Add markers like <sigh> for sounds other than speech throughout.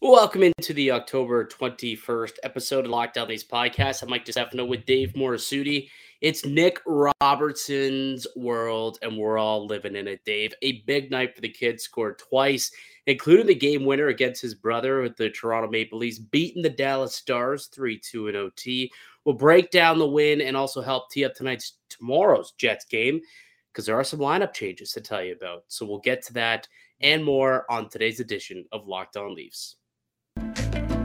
Welcome into the October 21st episode of Locked On These Podcasts. I'm Mike DeStefano with Dave Morisuti. It's Nick Robertson's world, and we're all living in it, Dave. A big night for the kid, scored twice, including the game winner against his brother with the Toronto Maple Leafs, beating the Dallas Stars 3 2 in OT. We'll break down the win and also help tee up tonight's tomorrow's Jets game because there are some lineup changes to tell you about. So we'll get to that and more on today's edition of Locked On Leafs.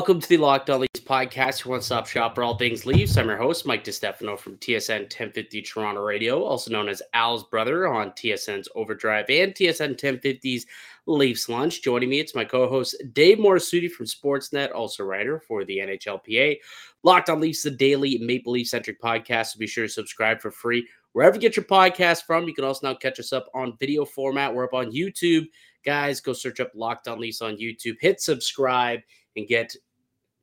Welcome to the Locked On Leafs podcast, your one-stop shop for all things Leafs. I'm your host, Mike DeStefano from TSN 1050 Toronto Radio, also known as Al's brother on TSN's Overdrive and TSN 1050's Leafs Lunch. Joining me, it's my co-host Dave Morisuti from Sportsnet, also writer for the NHLPA. Locked On Leafs, the daily Maple Leaf-centric podcast. So be sure to subscribe for free wherever you get your podcast from. You can also now catch us up on video format. We're up on YouTube. Guys, go search up Locked On Leafs on YouTube. Hit subscribe and get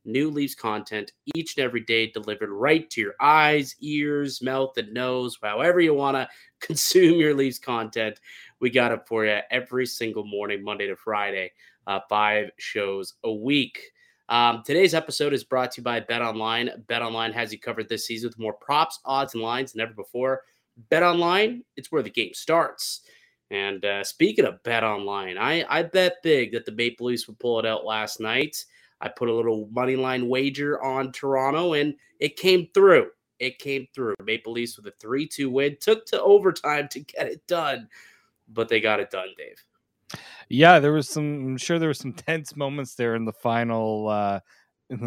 new Leafs content each and every day delivered right to your eyes, ears, mouth, and nose, however you want to <laughs> consume your Leafs content. We got it for you every single morning, Monday to Friday, uh, five shows a week. Um, today's episode is brought to you by Bet Online. Bet Online has you covered this season with more props, odds, and lines than ever before. Bet Online, it's where the game starts. And uh, speaking of Bet Online, I, I bet big that the Maple Leafs would pull it out last night. I put a little money line wager on Toronto, and it came through. It came through. Maple Leafs with a 3 2 win. Took to overtime to get it done, but they got it done, Dave. Yeah, there was some, I'm sure there were some <laughs> tense moments there in the final, uh, <laughs>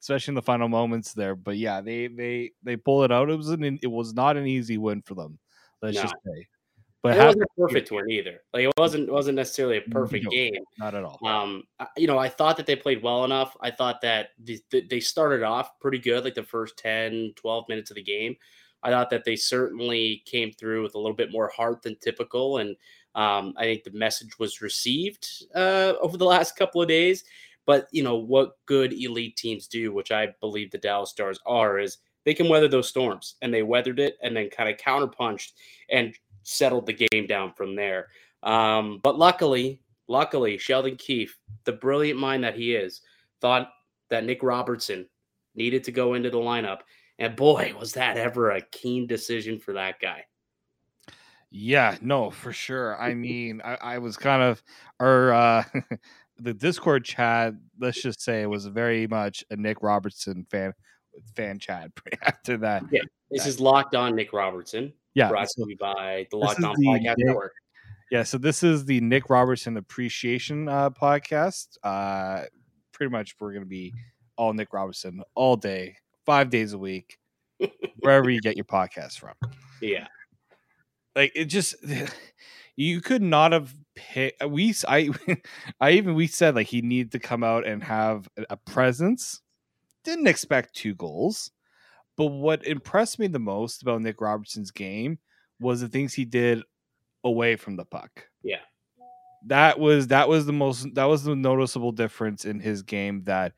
especially in the final moments there. But yeah, they they they pull it out. It was an it was not an easy win for them. Let's no. just say. But it wasn't a perfect win either. Like it wasn't wasn't necessarily a perfect no, game. Not at all. Um, you know, I thought that they played well enough. I thought that they started off pretty good, like the first 10, 12 minutes of the game. I thought that they certainly came through with a little bit more heart than typical, and um, I think the message was received uh, over the last couple of days. But you know what good elite teams do, which I believe the Dallas Stars are, is they can weather those storms, and they weathered it, and then kind of counterpunched and settled the game down from there. Um, but luckily, luckily, Sheldon Keefe, the brilliant mind that he is, thought that Nick Robertson needed to go into the lineup. And boy, <laughs> was that ever a keen decision for that guy. Yeah, no, for sure. I mean, I, I was kind of our uh <laughs> the Discord chat, let's just say it was very much a Nick Robertson fan fan chat <laughs> after that. Yeah. This is locked on Nick Robertson. Yeah, brought so, to you by the Locked On Podcast Nick, Network. Yeah, so this is the Nick Robertson Appreciation uh, podcast. Uh, pretty much, we're going to be all Nick Robertson all day, five days a week, wherever you get your podcast from. <laughs> Yeah, like it just <sighs> you could not have picked. We I <laughs> I even we said like he needed to come out and have a presence. Didn't expect two goals but what impressed me the most about Nick Robertson's game was the things he did away from the puck. Yeah. That was that was the most that was the noticeable difference in his game that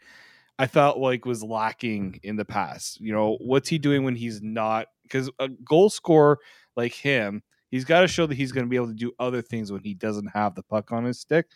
I felt like was lacking mm-hmm. in the past. You know, what's he doing when he's not because a goal scorer like him, he's got to show that he's going to be able to do other things when he doesn't have the puck on his stick.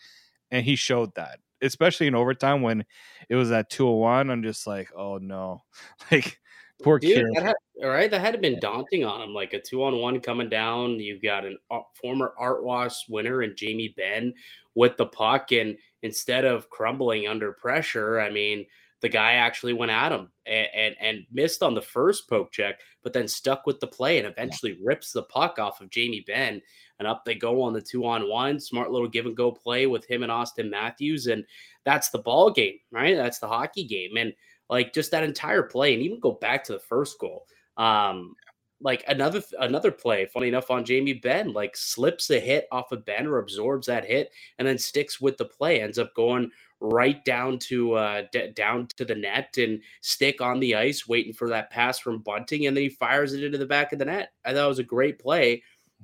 And he showed that, especially in overtime when it was at 201. I'm just like, oh no. <laughs> Like Poor Dude, kid. That had, all right, that had been daunting on him. Like a two on one coming down. You've got an uh, former Art Ross winner and Jamie Benn with the puck, and instead of crumbling under pressure, I mean, the guy actually went at him and, and, and missed on the first poke check, but then stuck with the play and eventually rips the puck off of Jamie Benn. And up they go on the two on one. Smart little give and go play with him and Austin Matthews. And that's the ball game, right? That's the hockey game. And like just that entire play, and even go back to the first goal. Um, like another another play, funny enough, on Jamie Benn, like slips a hit off of Benn or absorbs that hit and then sticks with the play, ends up going right down to uh, d- down to the net and stick on the ice, waiting for that pass from Bunting, and then he fires it into the back of the net. I thought it was a great play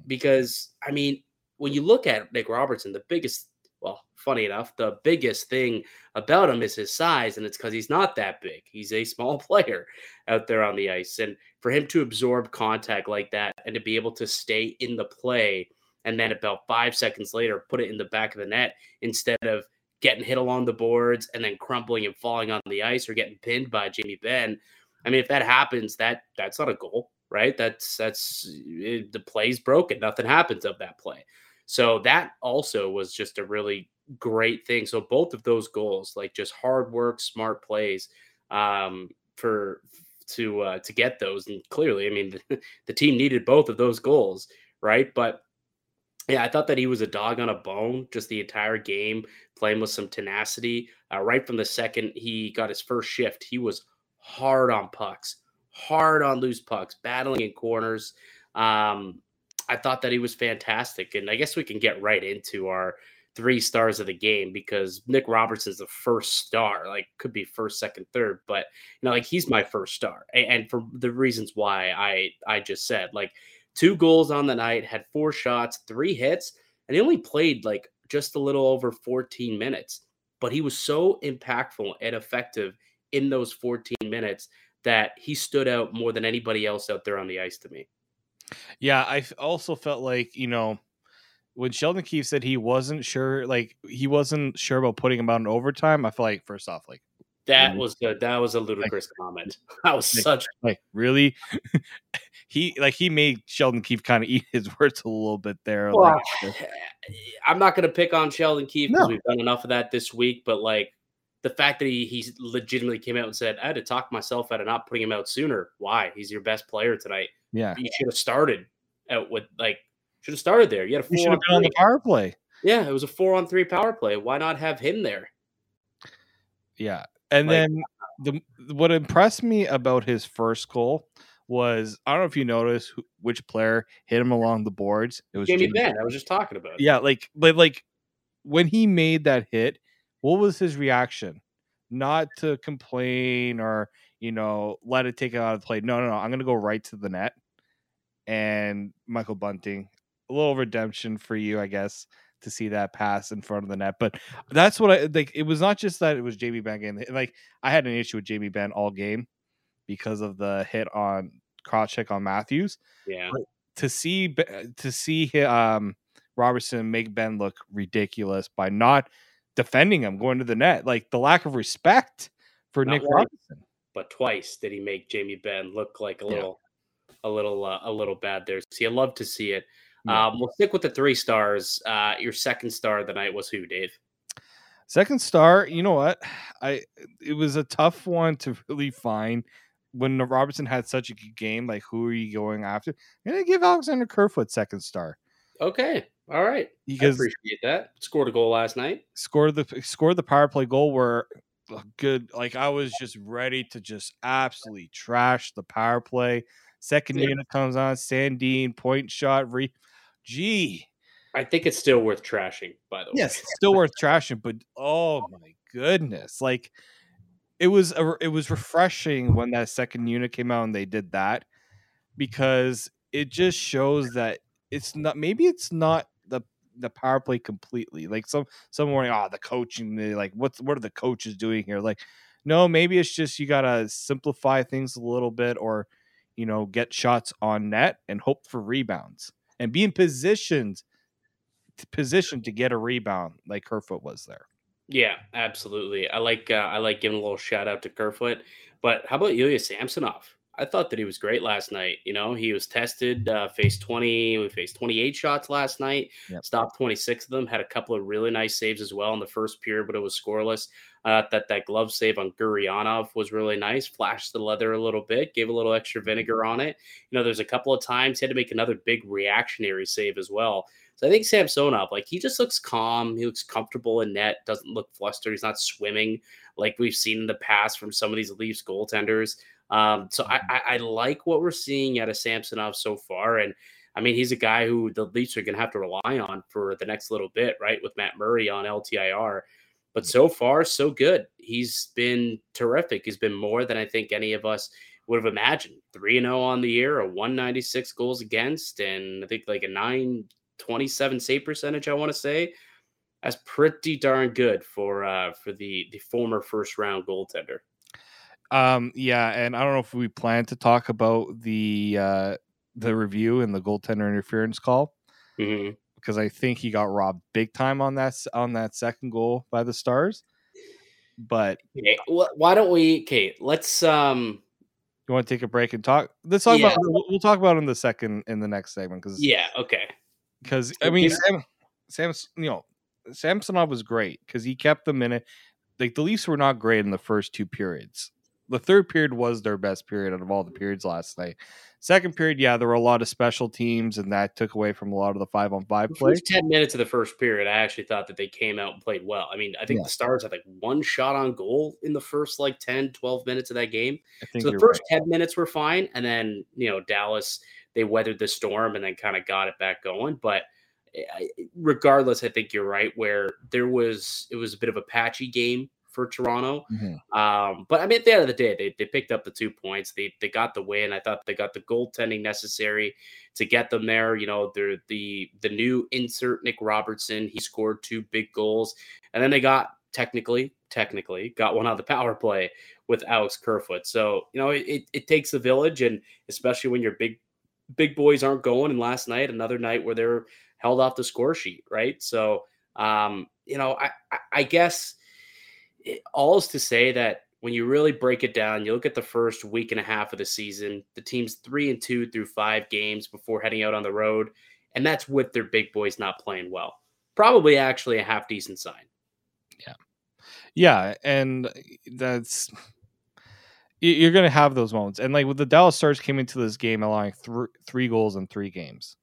because I mean, when you look at Nick Robertson, the biggest well, funny enough, the biggest thing about him is his size, and it's because he's not that big. He's a <laughs> small player out there on the ice. And for him to absorb contact like that and to be able to stay in the play and then about five seconds later put it in the back of the net instead of getting hit along the boards and then crumpling and falling on the ice or getting pinned by Jamie Benn. I mean, if that happens, that that's not a goal, right? That's that's it, the play's broken. Nothing happens of that play. So that also was just a really great thing. So both of those goals, like just hard work, smart plays, um, for to uh, to get those, and clearly, I mean, <laughs> the, team needed both of those goals, right? But yeah, I thought that he was a dog on a bone just the entire game, playing with some tenacity. Uh, right from the second he got his first shift, he was hard on pucks, hard on loose pucks, battling in corners. Um, I thought that he was fantastic. And I guess we can get right into our three stars of the game because Nick Roberts is the first star, like could be first, second, third, but you know, like he's my first star. And, for the reasons why I I just said, like two goals on the night, had four shots, three hits, and he only played like just a little over 14 minutes. But he was so impactful and effective in those 14 minutes that he stood out more than anybody else out there on the ice to me. Yeah, I also felt like you know when Sheldon Keefe said he wasn't sure, like he wasn't sure about putting him out in overtime. I feel like first off, like that really? was a, that was a ludicrous like, comment. <laughs> That was like, such like really. <laughs> he like he made Sheldon Keefe kind of eat <laughs> his words a little bit there. Well, like, <sighs> I'm not going to pick on Sheldon Keefe because no. we've done enough of that this week, but like the fact that he he legitimately came out and said, "I had to talk myself out of not putting him out sooner." Why? He's your best player tonight. Yeah. You should have started out with like should have started there. You had a four should have been on the power play. Yeah, it was a four on three power play. Why not have him there? Yeah. And like, then the what impressed me about his first goal was I don't know if you noticed who, which player hit him along the boards. It was Jamie Benn. I was just talking about. Yeah, like but like when he made that hit, what was his reaction? Not to complain or you know, let it take it out of the play. No, no, no. I'm going to go right to the net. And Michael Bunting, a little redemption for you, I guess, to see that pass in front of the net. But that's what I like. It was not just that it was Jamie Benn game. Like I had an issue with Jamie Benn all game because of the hit on check on Matthews. Yeah. But to see to see um Robertson make Benn look ridiculous by not defending him going to the net, like the lack of respect for not Nick Robertson but twice did he make Jamie Benn look like a little, yeah. A little, uh, a little bad there. See, I love to see it. Yeah. Um, we'll stick with the three stars. Uh, your second star of the night was who, Dave? Second star, you know what? I it was a tough one to <laughs> really find when Robertson had such a good game. Like, who are you going after? I'm gonna give Alexander Kerfoot second star. Okay, all right. Because I appreciate that. Scored a goal last night. Scored the scored the power play goal where good. Like I was just ready to just absolutely trash the power play. Second yeah. unit comes on, Sandin, point shot. Re, gee, I think it's still worth trashing. By the way, yes, still worth trashing. But oh my goodness, like it was a, it was refreshing when that second unit came out and they did that because it just shows that it's not maybe it's not the the power play completely. Like some some morning, oh, the coaching, like what's what are the coaches doing here? Like, no, maybe it's just you gotta simplify things a little bit, or you know, get shots on net and hope for rebounds and be in positions position to get a rebound like Kerfoot was there. Yeah, absolutely. I like uh, I like giving a little shout out to Kerfoot. But how about Ilya Samsonov? I thought that he was great last night. You know, he was tested, uh, faced 20, we faced 28 shots last night, yep. stopped 26 of them, had a couple of really nice saves as well in the first period, but it was scoreless. Uh, that that glove save on Gurianov was really nice. Flashed the leather a little bit, gave a little extra mm-hmm. vinegar on it. You know, there's a couple of times he had to make another big reactionary save as well. So I think Samsonov, like he just looks calm. He looks comfortable in net. Doesn't look flustered. He's not swimming like we've seen in the past from some of these Leafs goaltenders. Um, so I, I, I, like what we're seeing out of Samsonov so far. And I mean, he's a guy who the Leafs are going to have to rely on for the next little bit, right? With Matt Murray on LTIR. But so far, so good. He's been terrific. He's been more than I think any of us would have imagined. 3 0 on the year, a 196 goals against, and I think like a 927 save percentage, I want to say. That's pretty darn good for uh for the the former first round goaltender. Um yeah, and I don't know if we plan to talk about the uh the review and the goaltender interference call. Mm-hmm. Because I think he got robbed big time on that on that second goal by the Stars. But okay, well, why don't we? Kate? let's um you want to take a break and talk? Let's talk Yeah. about. We'll, talk about in the second in the next segment because yeah, okay. because I mean Sam, Sam's you know Samsonov was great because he kept them in it. Like the Leafs were not great in the first two periods. The third period was their best period out of all the periods last night. Second period, yeah, there were a lot of special teams, and that took away from a lot of the five on five play. first 10 minutes of the first period, I actually thought that they came out and played well. I mean, I think Yeah. the Stars had like one shot on goal in the first like 10, 12 minutes of that game. So the first right. 10 minutes were fine. And then, you know, Dallas, they weathered the storm and then kind of got it back going. But eh, regardless, I think you're right where there was, it was a bit of a patchy game for Toronto. Mhm. Um, but I mean, at the end of the day, they, they picked up the two points. They they got the win. I thought they got the goaltending necessary to get them there. You know, they're the the new insert Nick Robertson. He scored two big goals, and then they got technically technically got one on the <laughs> power play with Alex Kerfoot. So you know, it, it, it takes a village, and especially when your big big boys aren't going. And last night, another night where they're held off the score sheet, right? So um, you know, I I, I guess it, all is to say that when you really break it down, you look at the first week and a half of the season, the team's three and two through five games before heading out on the road. And that's with their big boys not playing well. Probably actually a half decent sign. Yeah, Yeah. and that's you're going to have those moments. And like with the Dallas Stars came into this game allowing thr three goals in three games.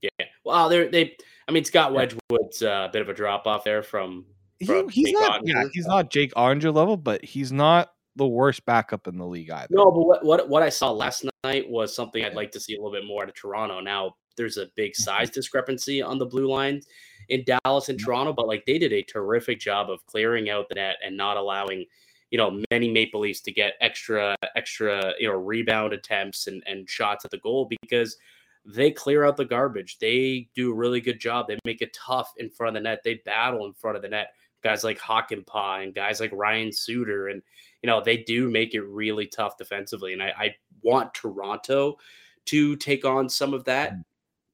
Yeah. Well, they're, they, I mean, Scott Wedgwood's uh, a bit of a drop off there from, He, he's Jake not. Yeah, he's not Jake Oettinger level, but he's not the worst backup in the league either. No, but what, what what I saw last night was something I'd like to see a little bit more out of Toronto. Now there's a big size discrepancy on the blue line in Dallas and Mhm. Toronto, but like they did a terrific job of clearing out the net and not allowing, you know, many Maple Leafs to get extra extra, you know, rebound attempts and, and shots at the goal because they clear out the garbage. They do a really good job. They make it tough in front of the net. They battle in front of the net. Guys like Hakanpää and guys like Ryan Suter and you know, they do make it really tough defensively. And I, I want Toronto to take on some of that.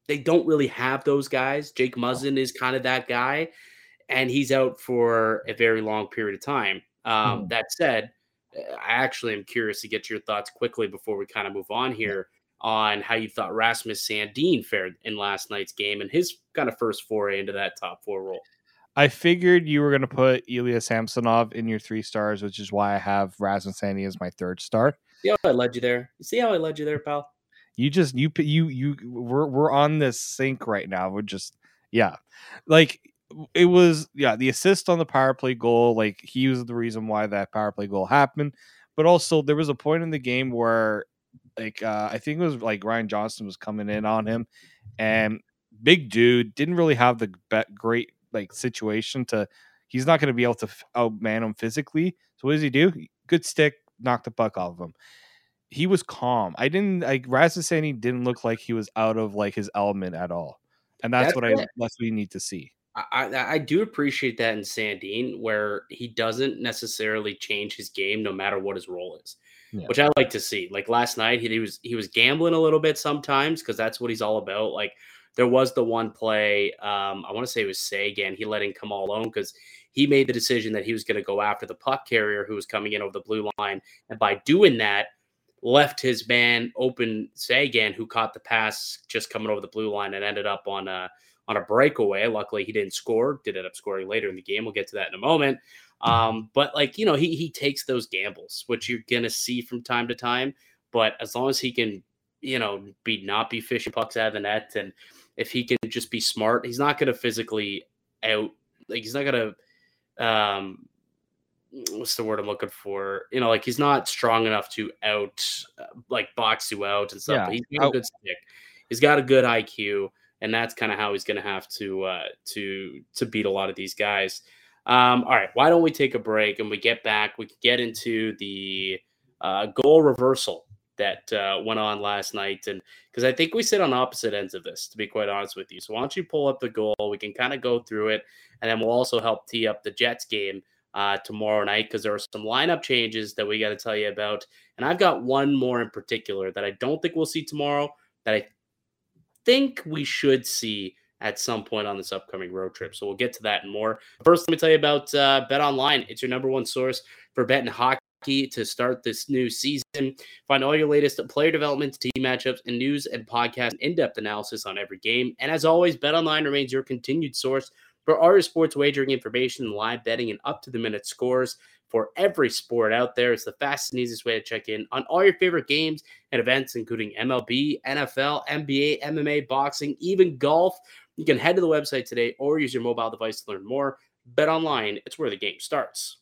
They don't really have those guys. Jake Muzzin is kind of that guy, and he's out for a very long period of time. Um, Mhm. That said, I actually am curious to get your thoughts quickly before we kind of move on here on how you thought Rasmus Sandin fared in last night's game and his kind of first foray into that top four role. I figured you were going to put Ilya Samsonov in your three stars, which is why I have Rasmus Sandin as my third star. See how I led you there? See how I led you there, pal? You just you you you we're we're on this sync right now. We're just yeah, like it was yeah the assist on the power play goal. Like he was the reason why that power play goal happened. But also there was a point in the game where like uh, I think it was like Ryan Johnston was coming in on him, and big dude didn't really have the be- great like situation to. He's not going to be able to outman him physically. So what does he do? Good stick, knock the puck off of him he was calm. I didn't like Rasmussen didn't look like he was out of like his element at all. And that's, That's what I that's what you need to see. I, I I do appreciate that in Sandin, where he doesn't necessarily change his game no matter what his role is, Yeah. which I like to see. Like last night, he, he was he was gambling a little bit sometimes because that's what he's all about. Like there was the one play, um, I want to say it was Seguin. He let come all alone because he made the decision that he was going to go after the puck carrier who was coming in over the blue line, and by doing that, left his man open Seguin, who caught the pass just coming over the blue line and ended up on a on a breakaway. Luckily, he didn't score. Did end up scoring later in the game. We'll get to that in a moment. Um, but like you know, he he takes those gambles, which you're gonna see from time to time. But as long as he can, you know, be not be fishing pucks out of the net, and if he can just be smart, he's not gonna physically out. Like he's not gonna. Um, what's the word I'm looking for? You know, like he's not strong enough to out, uh, like box you out and stuff. Yeah, but he's got a good stick. He's got a good IQ, and that's kind of how he's going to have to uh, to to beat a lot of these guys. Um, all right, why don't we take a break and we get back? We can get into the uh, goal reversal that uh, went on last night, and because I think we sit on opposite ends of this, to be quite honest with you. So why don't you pull up the goal? We can kind of go through it, and then we'll also help tee up the Jets game uh, tomorrow night because there are some lineup changes that we got to tell you about, and I've got one more in particular that I don't think we'll see tomorrow that I think we should see at some point on this upcoming road trip. So we'll get to that and more. First, let me tell you about uh, Bet Online. It's your number one source for betting hockey to start this new season. Find all your latest player developments, team matchups, and news and podcast in-depth analysis on every game. And as always, Bet Online remains your continued source for all your sports wagering information, live betting, and up-to-the-minute scores for every sport out there. It's the fastest and easiest way to check in on all your favorite games and events, including MLB, NFL, NBA, MMA, boxing, even golf. You can head to the website today or use your mobile device to learn more. Bet online, it's where the game starts.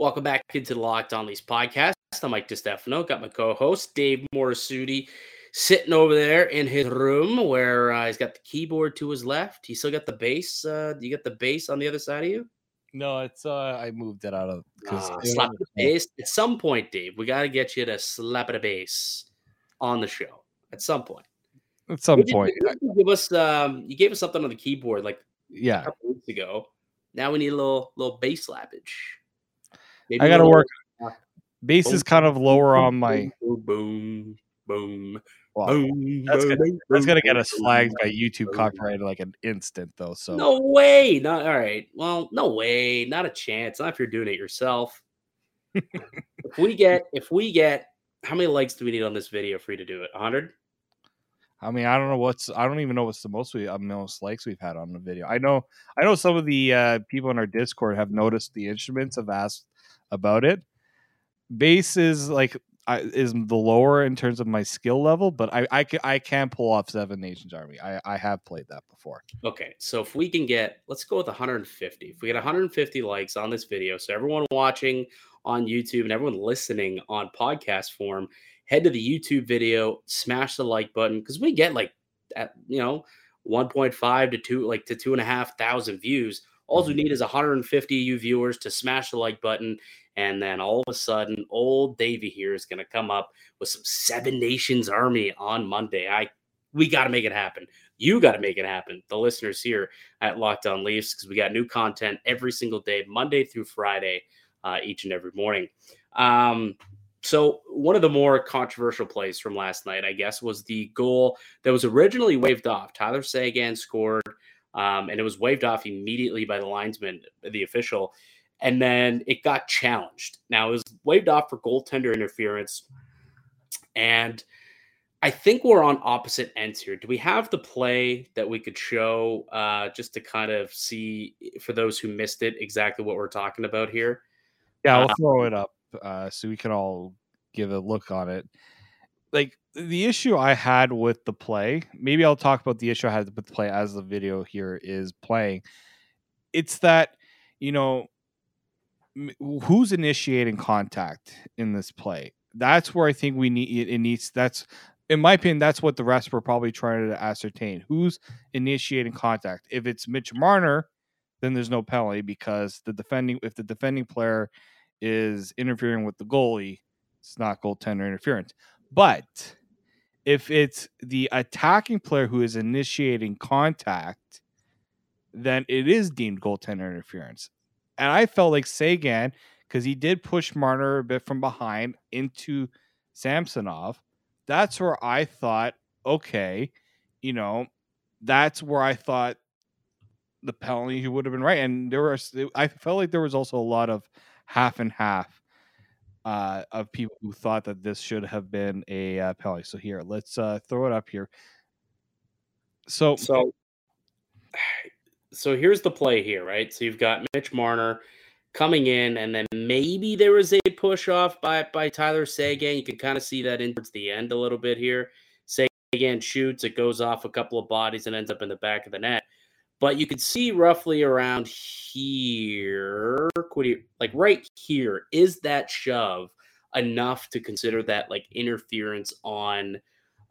Welcome back into the Locked On Leafs podcast. I'm Mike DeStefano. Got my co-host Dave Morisuti sitting over there in his room where uh, he's got the keyboard to his left. He still got the bass. Uh, you got the bass on the other side of you? No, it's uh I moved it out of uh, slap the bass. At some point, Dave, we got to get you to slap the bass on the show. At some point. At some point, you give us um, you gave us something on the keyboard like yeah a couple weeks ago. Now we need a little little bass slappage. Maybe I got to work. Bass boom, is kind of lower boom, on my boom boom boom. Well, boom that's gonna, that's gonna get us flagged by YouTube copyright like an instant though. So no way. Not all right. Well, no way. Not a chance. Not if you're doing it yourself. <laughs> if we get if we get how many likes do we need on this video for you to do it? 100? I mean, I don't know what's I don't even know what's the most we uh, most likes we've had on the video. I know I know some of the uh, people in our Discord have noticed the instruments, have asked about it. Bass is like I, is the lower in terms of my skill level, but I I can I can pull off Seven Nations Army. I I have played that before. Okay, so if we can get let's go with 150. If we get 150 likes on this video, so everyone watching on YouTube and everyone listening on podcast form head to the YouTube video, smash the like button because we get like at you know 1.5 to two like to two and a half thousand views. All mm-hmm. need is 150 of you viewers to smash the like button, and then all of a sudden, old Davy here is going to come up with some Seven Nations Army on Monday. I we got to make it happen. You got to make it happen. The listeners here at Locked On Leafs because we got new content every single day, Monday through Friday, uh, each and every morning. Um, so one of the more controversial plays from last night, I guess, was the goal that was originally waved off. Tyler Seguin scored, um, and it was waved off immediately by the linesman, the official, and then it got challenged. Now it was waved off for goaltender interference, and I think we're on opposite ends here. Do we have the play that we could show uh, just to kind of see for those who missed it exactly what we're talking about here? Yeah, I'll uh, throw it up uh, so we can all give a look on it. Like the issue I had with the play, maybe I'll talk about the issue I had with the play as the video here is playing. It's that, you know, who's initiating contact in this play? That's where I think we need it needs that's in my opinion, that's what the rest were probably trying to ascertain. Who's initiating contact? If it's Mitch Marner, then there's no penalty because the defending if the defending player is interfering with the goalie, it's not goaltender interference. But if it's the attacking player who is initiating contact, then it is deemed goaltender interference. And I felt like Seguin, because he did push Marner a bit from behind into Samsonov, that's where I thought, okay, you know, that's where I thought the penalty would have been right. And there was, I felt like there was also a lot of half and half uh, of people who thought that this should have been a uh, penalty. So here, let's uh, throw it up here. So, so, <sighs> so here's the play here, right? So you've got Mitch Marner coming in, and then maybe there was a push off by by Tyler Seguin. You can kind of see that in towards the end a little bit here. Seguin shoots, it goes off a couple of bodies and ends up in the back of the net but you could see roughly around here, like right here, is that shove enough to consider that like interference on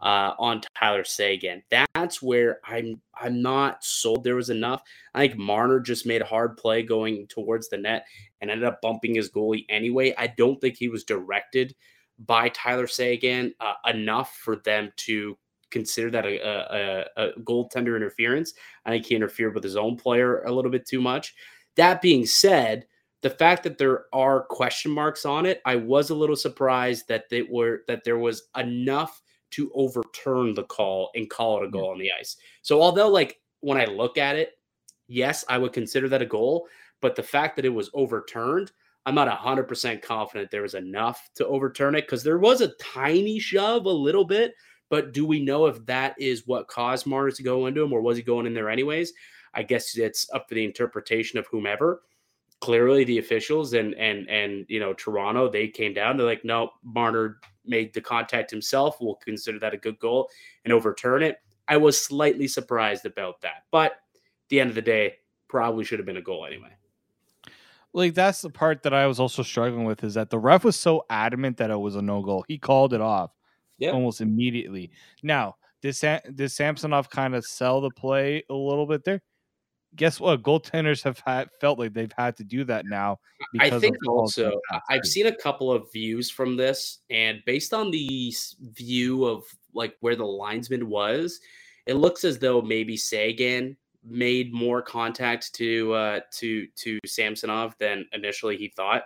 uh, on Tyler Seguin. That's where I'm I'm not sold. There was enough. I think Marner just made a hard play going towards the net and ended up bumping his goalie anyway. I don't think he was directed by Tyler Seguin uh, enough for them to consider that a, a, a goaltender interference. I think he interfered with his own player a little bit too much. That being said, the fact that there are question marks on it, I was a little surprised that they were that there was enough to overturn the call and call it a goal yeah. on the ice. So although like when I look at it, yes, I would consider that a goal, but the fact that it was overturned, I'm not 100% confident there was enough to overturn it because there was a tiny shove a little bit, but do we know if that is what caused Marner to go into him or was he going in there anyways? I guess it's up to the interpretation of whomever. Clearly the officials and and and you know Toronto they came down they're like no Marner made the contact himself we'll consider that a good goal and overturn it. I was slightly surprised about that but the end of the day probably should have been a goal anyway. Like that's the part that I was also struggling with is that the ref was so adamant that it was a no goal. He called it off yep. almost immediately now did, Sam, did Samsonov kind of sell the play a little bit there guess what? Goaltenders have had felt like they've had to do that now. I think also I've seen a couple of views from this, and based on the view of like where the linesman was, it looks as though maybe Seguin made more contact to uh, to to Samsonov than initially he thought.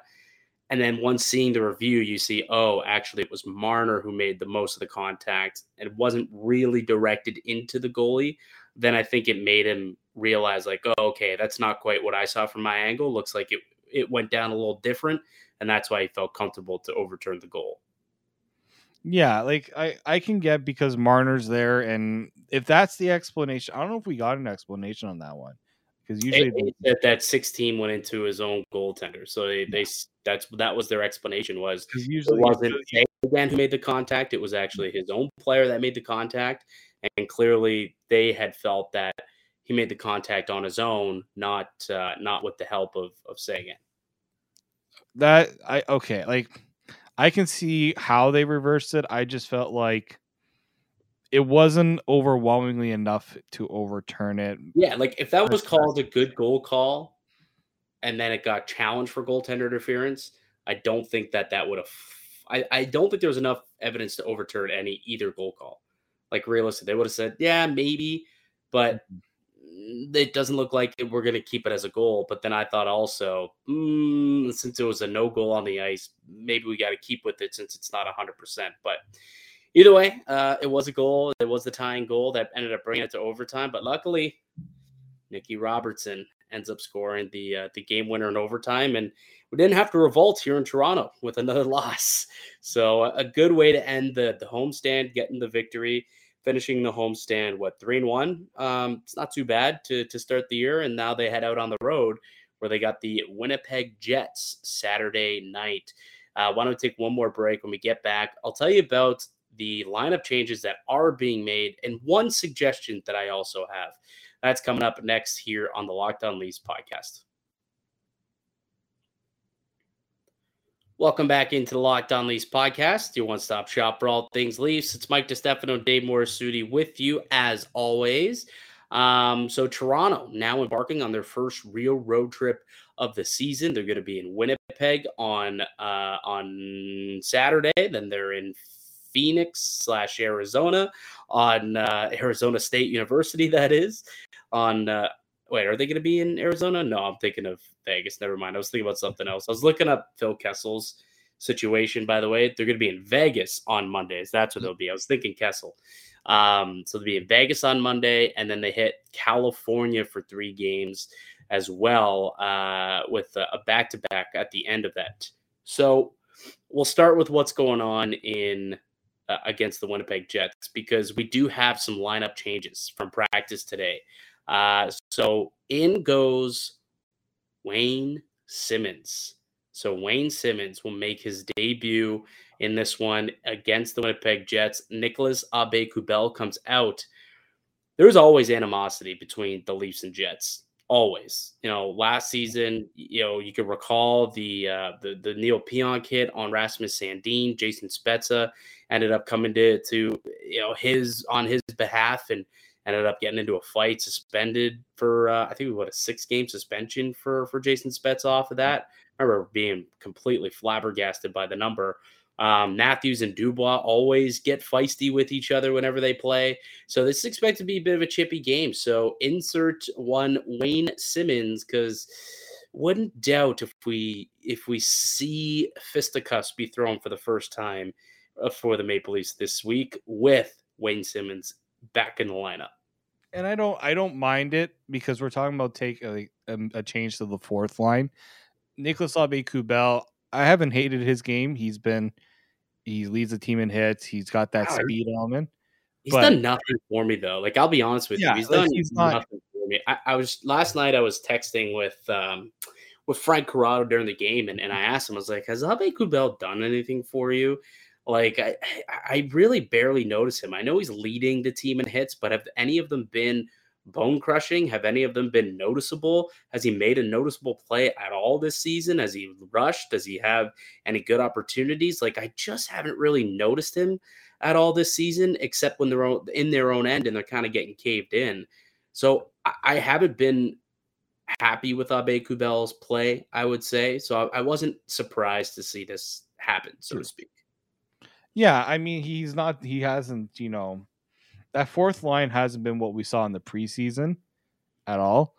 And then once seeing the review, you see, oh, actually, it was Marner who made the most of the contact and wasn't really directed into the goalie. Then I think it made him realize like, oh, okay, that's not quite what I saw from my angle. Looks like it it went down a little different, and that's why he felt comfortable to overturn the goal. Yeah, like I I can get because Marner's there, and if that's the explanation, I don't know if we got an explanation on that one because usually that that sixteen went into his own goaltender, so they, they that's that was their explanation was usually it wasn't again who made the contact; it was actually his own player that made the contact, and clearly they had felt that he made the contact on his own, not uh, not with the help of of Seguin. That I okay, like I can see how they reversed it. I just felt like it wasn't overwhelmingly enough to overturn it. Yeah, like if that was called a good goal call, and then it got challenged for goaltender interference, I don't think that that would have. I, I don't think there was enough evidence to overturn any either goal call. Like realistic, they would have said, yeah, maybe, but mm-hmm it doesn't look like we're going to keep it as a goal. But then I thought also, mm, since it was a no goal on the ice, maybe we got to keep with it since it's not 100%. But either way, uh, it was a goal. It was the tying goal that ended up bringing it to overtime. But luckily, Nicky Robertson ends up scoring the uh, the game winner in overtime, and we didn't have to revolt here in Toronto with another <laughs> loss. So a good way to end the the homestand, getting the victory finishing the homestand what three and one. Um, it's not too bad to to start the year, and now they head out on the road where they got the Winnipeg Jets Saturday night. Uh, why don't we take one more break? When we get back, I'll tell you about the lineup changes that are being made and one suggestion that I also have. That's coming up next here on the Locked On Leafs podcast. Welcome back into the Locked On Leafs podcast, your one-stop shop for all things Leafs. It's Mike DeStefano, Dave Morisuti with you as always. Um, so Toronto now embarking on their first real road trip of the season. They're going to be in Winnipeg on uh, on Saturday. Then they're in Phoenix slash Arizona on uh, Arizona State University. That is on. Uh, wait, are they going to be in Arizona? No, I'm thinking of Vegas. Never mind. I was thinking about something else. I was looking up Phil Kessel's situation, by the way. They're going to be in Vegas on Mondays. That's what they'll be. I was thinking Kessel. Um, so they'll be in Vegas on Monday, and then they hit California for three games as well, uh, with a back to back at the end of that. So we'll start with what's going on in uh, against the Winnipeg Jets because we do have some lineup changes from practice today. Uh, so in goes Wayne Simmonds. So Wayne Simmonds will make his debut in this one against the Winnipeg Jets. Nicolas Aube-Kubel comes out. There's always animosity between the Leafs and Jets. always. You know, last season, you know, you can recall the uh, the the Neal Pionk hit on Rasmus Sandin. Jason Spezza ended up coming to to you know his on his behalf and ended up getting into a fight, suspended for uh, I think what a six game suspension for for Jason Spetz off of that. I remember being completely flabbergasted by the number. Um, Matthews and Dubois always get feisty with each other whenever they play. So this is expected to be a bit of a chippy game. So insert one Wayne Simmonds because wouldn't doubt if we if we see fisticuffs be thrown for the first time Uh, for the Maple Leafs this week with Wayne Simmonds back in the lineup. And I don't I don't mind it because we're talking about take uh, a, um, a change to the fourth line. Nicolas Aube-Kubel, I haven't hated his game. He's been he leads the team in hits. He's got that wow. speed element. He's but, done nothing for me though. Like I'll be honest with yeah, you, he's like done he's nothing not... for me. I, I, was last night. I was texting with um, with Frank Corrado during the game, and, and I asked him. I was like, "Has Aube-Kubel done anything for you?" Like I, I really barely notice him. I know he's leading the team in hits, but have any of them been bone crushing? Have any of them been noticeable? Has he made a noticeable play at all this season? Has he rushed? Does he have any good opportunities? Like I just haven't really noticed him at all this season, except when they're in their own end and they're kind of getting caved in. So I, I haven't been happy with Aube-Kubel's play, I would say. So I, I wasn't surprised to see this happen, so to hmm. speak. Yeah, I mean he's not he hasn't, you know, that fourth line hasn't been what we saw in the preseason at all.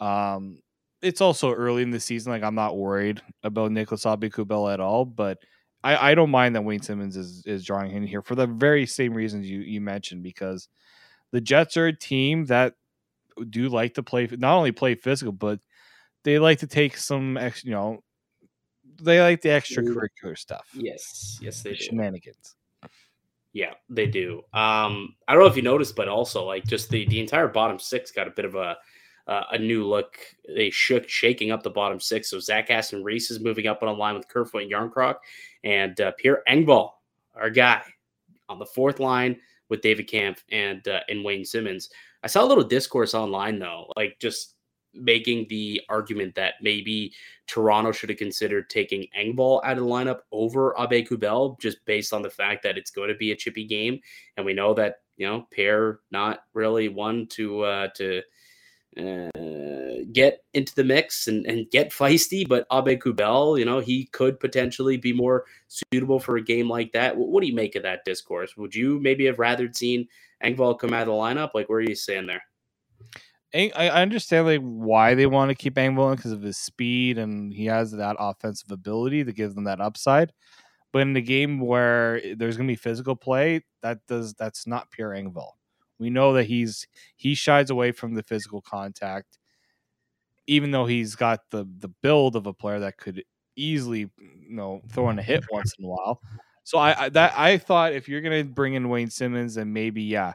Um, it's also early in the season. Like I'm not worried about Nicolas Aube-Kubel at all, but I, I don't mind that Wayne Simmonds is is drawing in here for the very same reasons you you mentioned because the Jets are a team that do like to play not only play physical but they like to take some you know they like the extracurricular stuff. Yes, yes, they do. Shenanigans. Yeah, they do. Um, I don't know if you noticed, but also like just the the entire bottom six got a bit of a uh, a new look. They shook shaking up the bottom six. So Zach Aston Reese is moving up on a line with Kerfoot and Jarnkrok, and uh, Pierre Engvall, our guy, on the fourth line with David Kampf and uh, and Wayne Simmonds. I saw a little discourse online though, like just making the argument that maybe Toronto should have considered taking Engvall out of the lineup over Aube-Kubel, just based on the fact that it's going to be a chippy game, and we know that you know Pierre not really one to uh, to uh, get into the mix and, and get feisty, but Aube-Kubel, you know, he could potentially be more suitable for a game like that. What, what do you make of that discourse? Would you maybe have rather seen Engvall come out of the lineup? Like, where are you saying there? I understand like why they want to keep Engvall because of his speed and he has that offensive ability that gives them that upside. But in the game where there's going to be physical play, that does that's not pure Engvall. We know that he's he shies away from the physical contact, even though he's got the the build of a player that could easily you know throw in a hit once in a while. So I, I that I thought if you're going to bring in Wayne Simmonds then maybe yeah,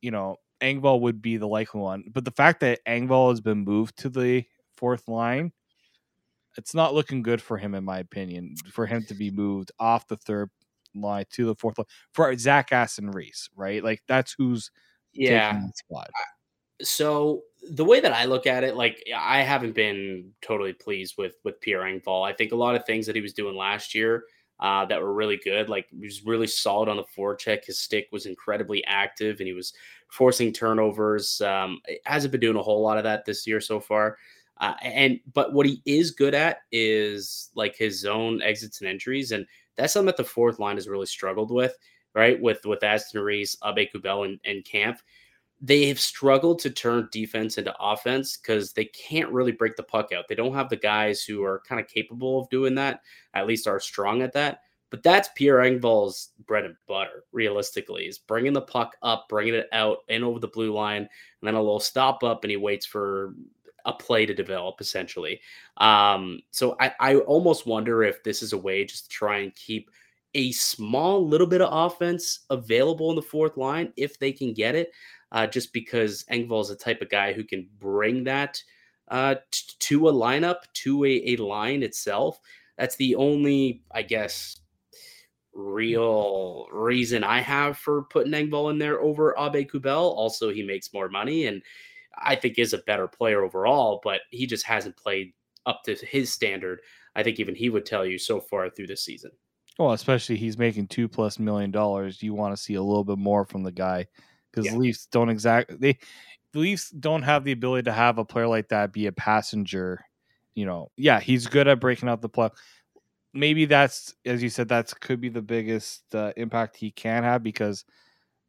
you know Engvall would be the likely one. But the fact that Engvall has been moved to the fourth line, it's not looking good for him, in my opinion, for him to be moved off the third line to the fourth line for Zach Aston Reese, right? Like that's who's yeah spot. So the way that I look at it, like I haven't been totally pleased with with Pierre Engvall. I think a lot of things that he was doing last year uh, that were really good. Like he was really solid on the forecheck. His stick was incredibly active, and he was forcing turnovers. Um, hasn't been doing a whole lot of that this year so far. Uh, and but what he is good at is like his zone exits and entries, and that's something that the fourth line has really struggled with. Right with with Aston Reese, Aube-Kubel, and, and Kampf they have struggled to turn defense into offense because they can't really break the puck out. They don't have the guys who are kind of capable of doing that, at least are strong at that. But that's Pierre Engvall's bread and butter, realistically, is bringing the puck up, bringing it out and over the blue line, and then a little stop up, and he waits for a play to develop, essentially. Um, so I, I almost wonder if this is a way just to try and keep a small little bit of offense available in the fourth line if they can get it uh, just because Engvall is the type of guy who can bring that uh, t- to a lineup, to a, a line itself. That's the only, I guess, real reason I have for putting Engvall in there over Aube-Kubel. Also, he makes more money, and I think is a better player overall, but he just hasn't played up to his standard. I think even he would tell you so far through the season. Well, especially he's making two plus million dollars. You want to see a little bit more from the guy because yeah. Leafs don't exactly they the Leafs don't have the ability to have a player like that be a passenger. You know, yeah, he's good at breaking out the play. Maybe that's as you said, that's could be the biggest uh, impact he can have because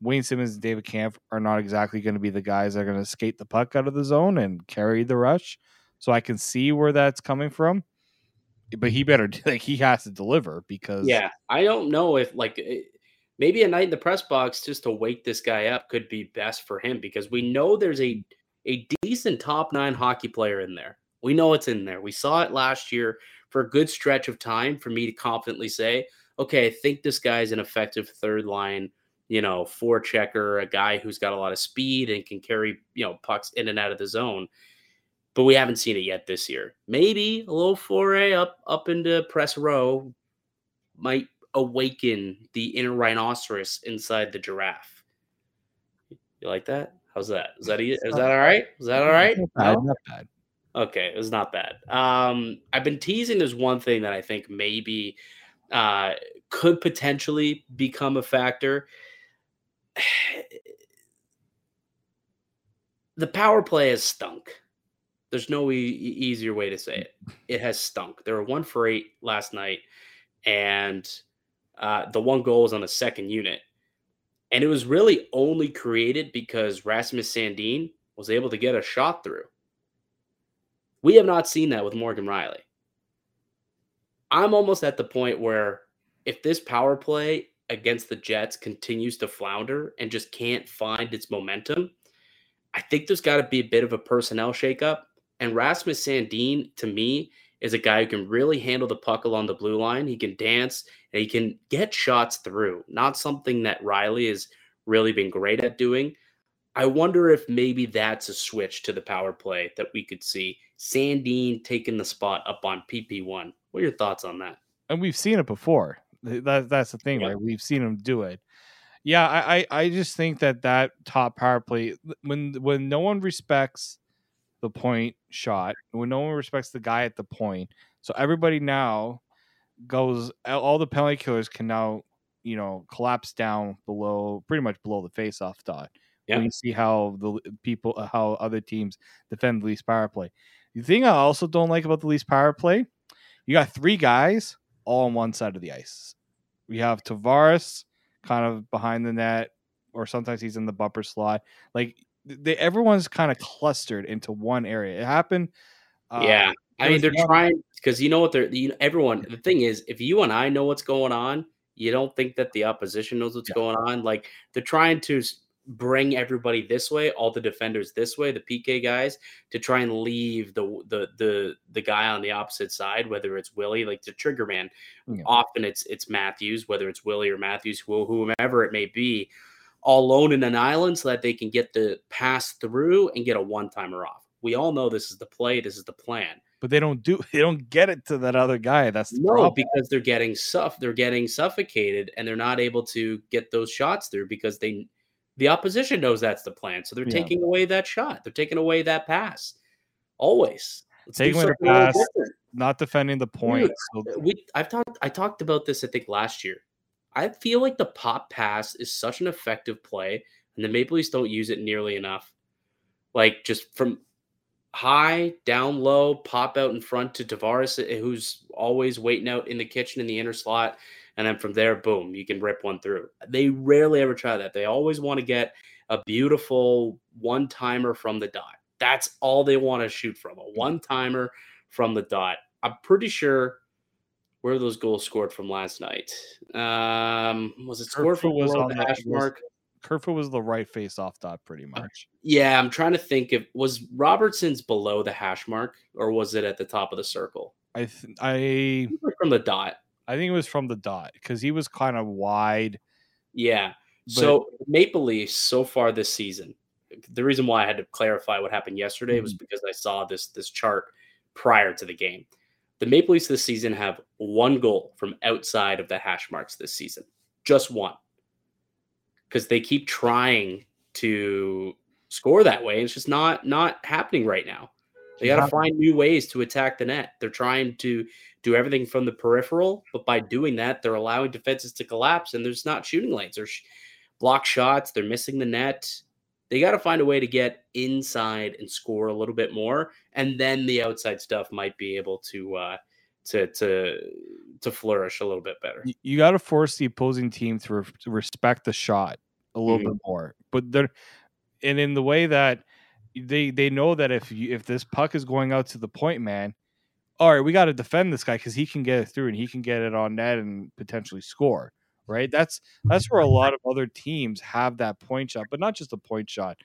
Wayne Simmonds and David Kampf are not exactly going to be the guys that are going to skate the puck out of the zone and carry the rush. So I can see where that's coming from. But he better <laughs> like he has to deliver because yeah, I don't know if like eh, maybe a night in the press box just to wake this guy up could be best for him because we know there's a a decent top nine hockey player in there. We know it's in there. We saw it last year for a good stretch of time for me to confidently say, okay, I think this guy's an effective third line you know, four checker, a guy who's got a lot of speed and can carry, you know, pucks in and out of the zone. But we haven't seen it yet this year. Maybe a little foray up up into press row might awaken the inner rhinoceros inside the giraffe. You like that? How's that? Is that is that all right? Is that all right? Not bad. No? Bad. Okay, it was not bad. Um, I've been teasing. There's one thing that I think maybe uh, could potentially become a factor <sighs> the power play has stunk. There's no e- easier way to say it. It has stunk. There were one for eight last night, and uh, the one goal was on the second unit. And it was really only created because Rasmus Sandin was able to get a shot through. We have not seen that with Morgan Rielly. I'm almost at the point where if this power play against the Jets continues to flounder and just can't find its momentum, I think there's got to be a bit of a personnel shakeup. And Rasmus Sandin, to me, is a guy who can really handle the puck along the blue line. He can dance and he can get shots through. Not something that Rielly has really been great at doing. I wonder if maybe that's a switch to the power play that we could see. Sandin taking the spot up on PP1. What are your thoughts on that? And we've seen it before. That that's the thing, right? We've seen him do it. Yeah, I, I I just think that that top power play when when no one respects the point shot, when no one respects the guy at the point, so everybody now goes all the penalty killers can now you know collapse down below pretty much below the face off dot. Yeah. When you see how the people uh, how other teams defend the least power play. The thing I also don't like about the least power play, you got three guys all on one side of the ice. We have Tavares kind of behind the net, or sometimes he's in the bumper slot. Like they, everyone's kind of clustered into one area. It happened. Uh, yeah, I mean they're one... trying because you know what they're. You know, everyone. The thing is, if you and I know what's going on, you don't think that the opposition knows what's yeah. going on. Like they're trying to bring everybody this way, all the defenders this way, the PK guys, to try and leave the the the the guy on the opposite side, whether it's Willie, like the trigger man. Yeah. Often it's it's Matthews, whether it's Willie or Matthews, who whomever it may be, all alone in an island so that they can get the pass through and get a one timer off. We all know this is the play, this is the plan. But they don't do <laughs> they don't get it to that other guy. That's the no, problem. because they're getting suff they're getting suffocated and they're not able to get those shots through because they the opposition knows that's the plan. So they're yeah. taking away that shot. They're taking away that pass. Always. Let's taking away the pass, not defending the point. Dude, so. We I've talked I talked about this, I think, last year. I feel like the pop pass is such an effective play, and the Maple Leafs don't use it nearly enough. Like just from high, down low, pop out in front to Tavares, eh, who's always waiting out in the kitchen in the inner slot and then from there, boom, you can rip one through. They rarely ever try that. They always want to get a beautiful one timer from the dot. That's all they want to shoot from a one timer from the dot. I'm pretty sure where those goals scored from last night. Um, was it scored from was on the hash mark? Kerfoot was the right face off dot pretty uh, much. Uh, yeah, I'm trying to think if was Robertson's below the hash mark or was it at the top of the circle? I th- I from the dot. I think it was from the dot because he was kind of wide. Yeah. But... So Maple Leafs so far this season, the reason why I had to clarify what happened yesterday mm-hmm. was because I saw this this chart prior to the game. The Maple Leafs this season have one goal from outside of the hash marks this season, just one, because they keep trying to score that way. It's just not not happening right now. They got to find new ways to attack the net. They're trying to do everything from the peripheral, but by doing that, they're allowing defenses to collapse, and there's not shooting lanes. There's sh- block shots. They're missing the net. They got to find a way to get inside and score a little bit more, and then the outside stuff might be able to uh, to to to flourish a little bit better. You got to force the opposing team to, re- to respect the shot a little Mhm. bit more, but they're and in the way that they they know that if you, if this puck is going out to the point man, all right, we got to defend this guy because he can get it through and he can get it on net and potentially score. Right? That's that's where a lot of other teams have that point shot, but not just a point shot.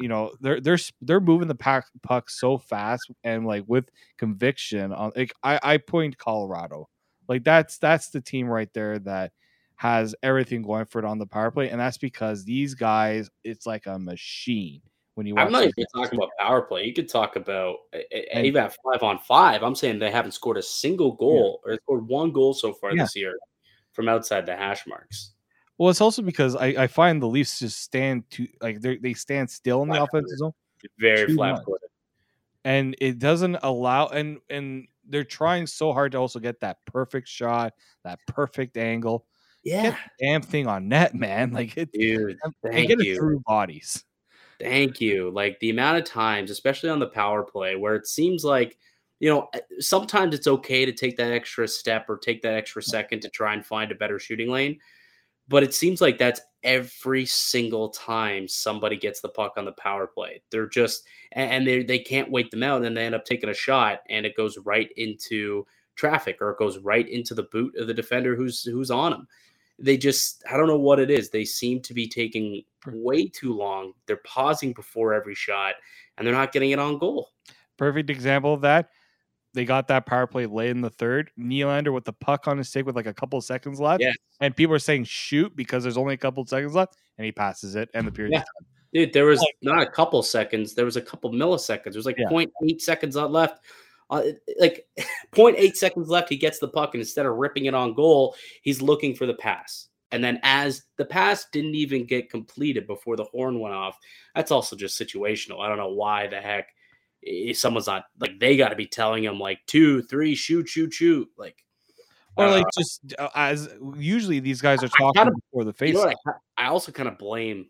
You know, they're they're they're moving the pack, puck so fast and like with conviction. On like I I point Colorado, like that's that's the team right there that has everything going for it on the power play, and that's because these guys, it's like a machine. When you I'm not even talking about power play. You could talk about And- even at five on five. I'm saying they haven't scored a single goal or scored one goal so far Yeah. this year from outside the hash marks. Well, it's also because I, I find the Leafs just stand to like they they stand still in the offensive zone, Very flat footed. and it doesn't allow and and they're trying so hard to also get that perfect shot, that perfect angle. Yeah, Get the damn thing on net, man. <laughs> Like it, dude. Thank get it you. through bodies. Thank you. Like the amount of times, especially on the power play, where it seems like, you know, eh, sometimes it's okay to take that extra step or take that extra second to try and find a better shooting lane. But it seems like that's every single time somebody gets the puck on the power play. They're just and they they can't wait them out, and they end up taking a shot, and it goes right into traffic, or it goes right into the boot of the defender who's who's on them. They just I don't know what it is. They seem to be taking way too long. They're pausing before every shot, and they're not getting it on goal. Perfect example of that. They got that power play late in the third. Nylander with the puck on his stick with like a couple seconds left. Yes. And people are saying shoot because there's only a couple seconds left, and he passes it, and the period. Yeah. Dude, there was not a couple seconds. There was a couple milliseconds. There was like Yeah. 0.8 seconds left. Uh, like <laughs> 0.8 seconds left. He gets the puck, and instead of ripping it on goal, he's looking for the pass. And then, as the pass didn't even get completed before the horn went off, that's also just situational. I don't know why the heck someone's not like they got to be telling him like two, three, shoot, shoot, shoot. Like, Or uh, like just uh, as usually these guys are talking kinda- before the you face. know what I, I also kind of blame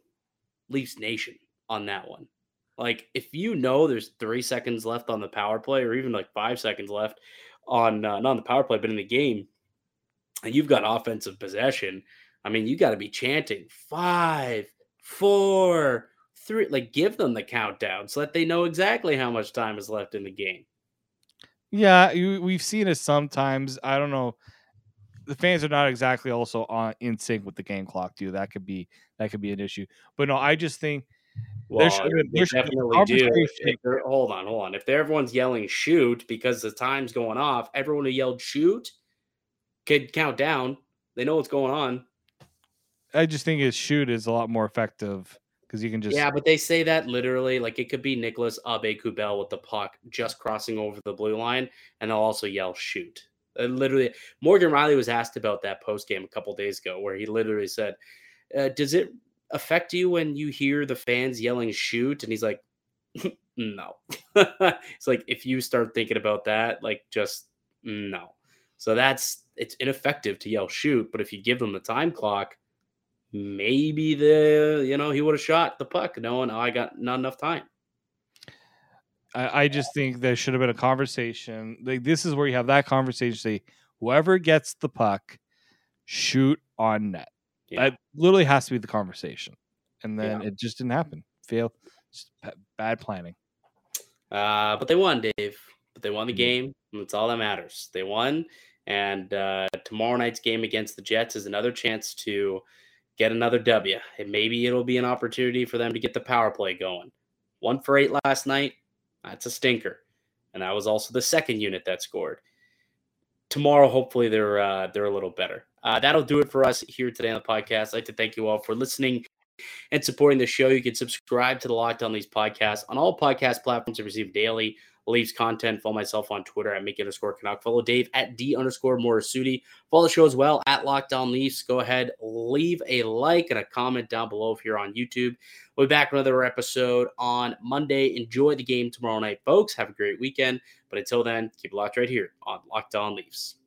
Leafs Nation on that one. Like, if you know there's three seconds left on the power play, or even like five seconds left on uh, not on the power play, but in the game, and you've got offensive possession, I mean, you got to be chanting five, four, Like, give them the countdown so that they know exactly how much time is left in the game. Yeah, we've seen it sometimes. I don't know. The fans are not exactly also on in sync with the game clock, too. That could be that could be an issue. But no, I just think Well, should they there should definitely do. If- conversation. if they're- hold on, hold on. If everyone's yelling shoot because the time's going off, everyone who yelled shoot could count down. They know what's going on. I just think his shoot is a lot more effective because you can just yeah, but they say that literally. Like it could be Nicolas Aube-Kubel with the puck just crossing over the blue line, and they'll also yell shoot. And literally, Morgan Rielly was asked about that post game a couple days ago, where he literally said, uh, "Does it affect you when you hear the fans yelling shoot?" And he's like, <laughs> "No." <laughs> it's like if you start thinking about that, like just no. So that's it's ineffective to yell shoot, but if you give them the time clock, maybe the you know he would have shot the puck knowing I got not enough time. I, I just think there should have been a conversation. Like this is where you have that conversation. Say whoever gets the puck, shoot on net. Yeah. That literally has to be the conversation, and then Yeah. it just didn't happen. Fail, just bad planning. Uh, but they won, Dave. But they won the Mhm. game. And that's all that matters. They won. And uh, tomorrow night's game against the Jets is another chance to get another W. And maybe it'll be an opportunity for them to get the power play going. One for eight last night. That's a stinker. And that was also the second unit that scored. Tomorrow, hopefully, they're uh, they're a little better. Uh, that'll do it for us here today on the podcast. I'd like to thank you all for listening and supporting the show. You can subscribe to the Locked On Leafs podcast on all podcast platforms to receive daily Leafs content. Follow myself on Twitter at Mickey underscore Canuck. Follow Dave at D underscore Morisuti. Follow the show as well at Locked On Leafs. Go ahead, leave a like and a comment down below if you're on YouTube. We'll be back another episode on Monday. Enjoy the game tomorrow night, folks. Have a great weekend. But until then, keep it locked right here on Locked On Leafs.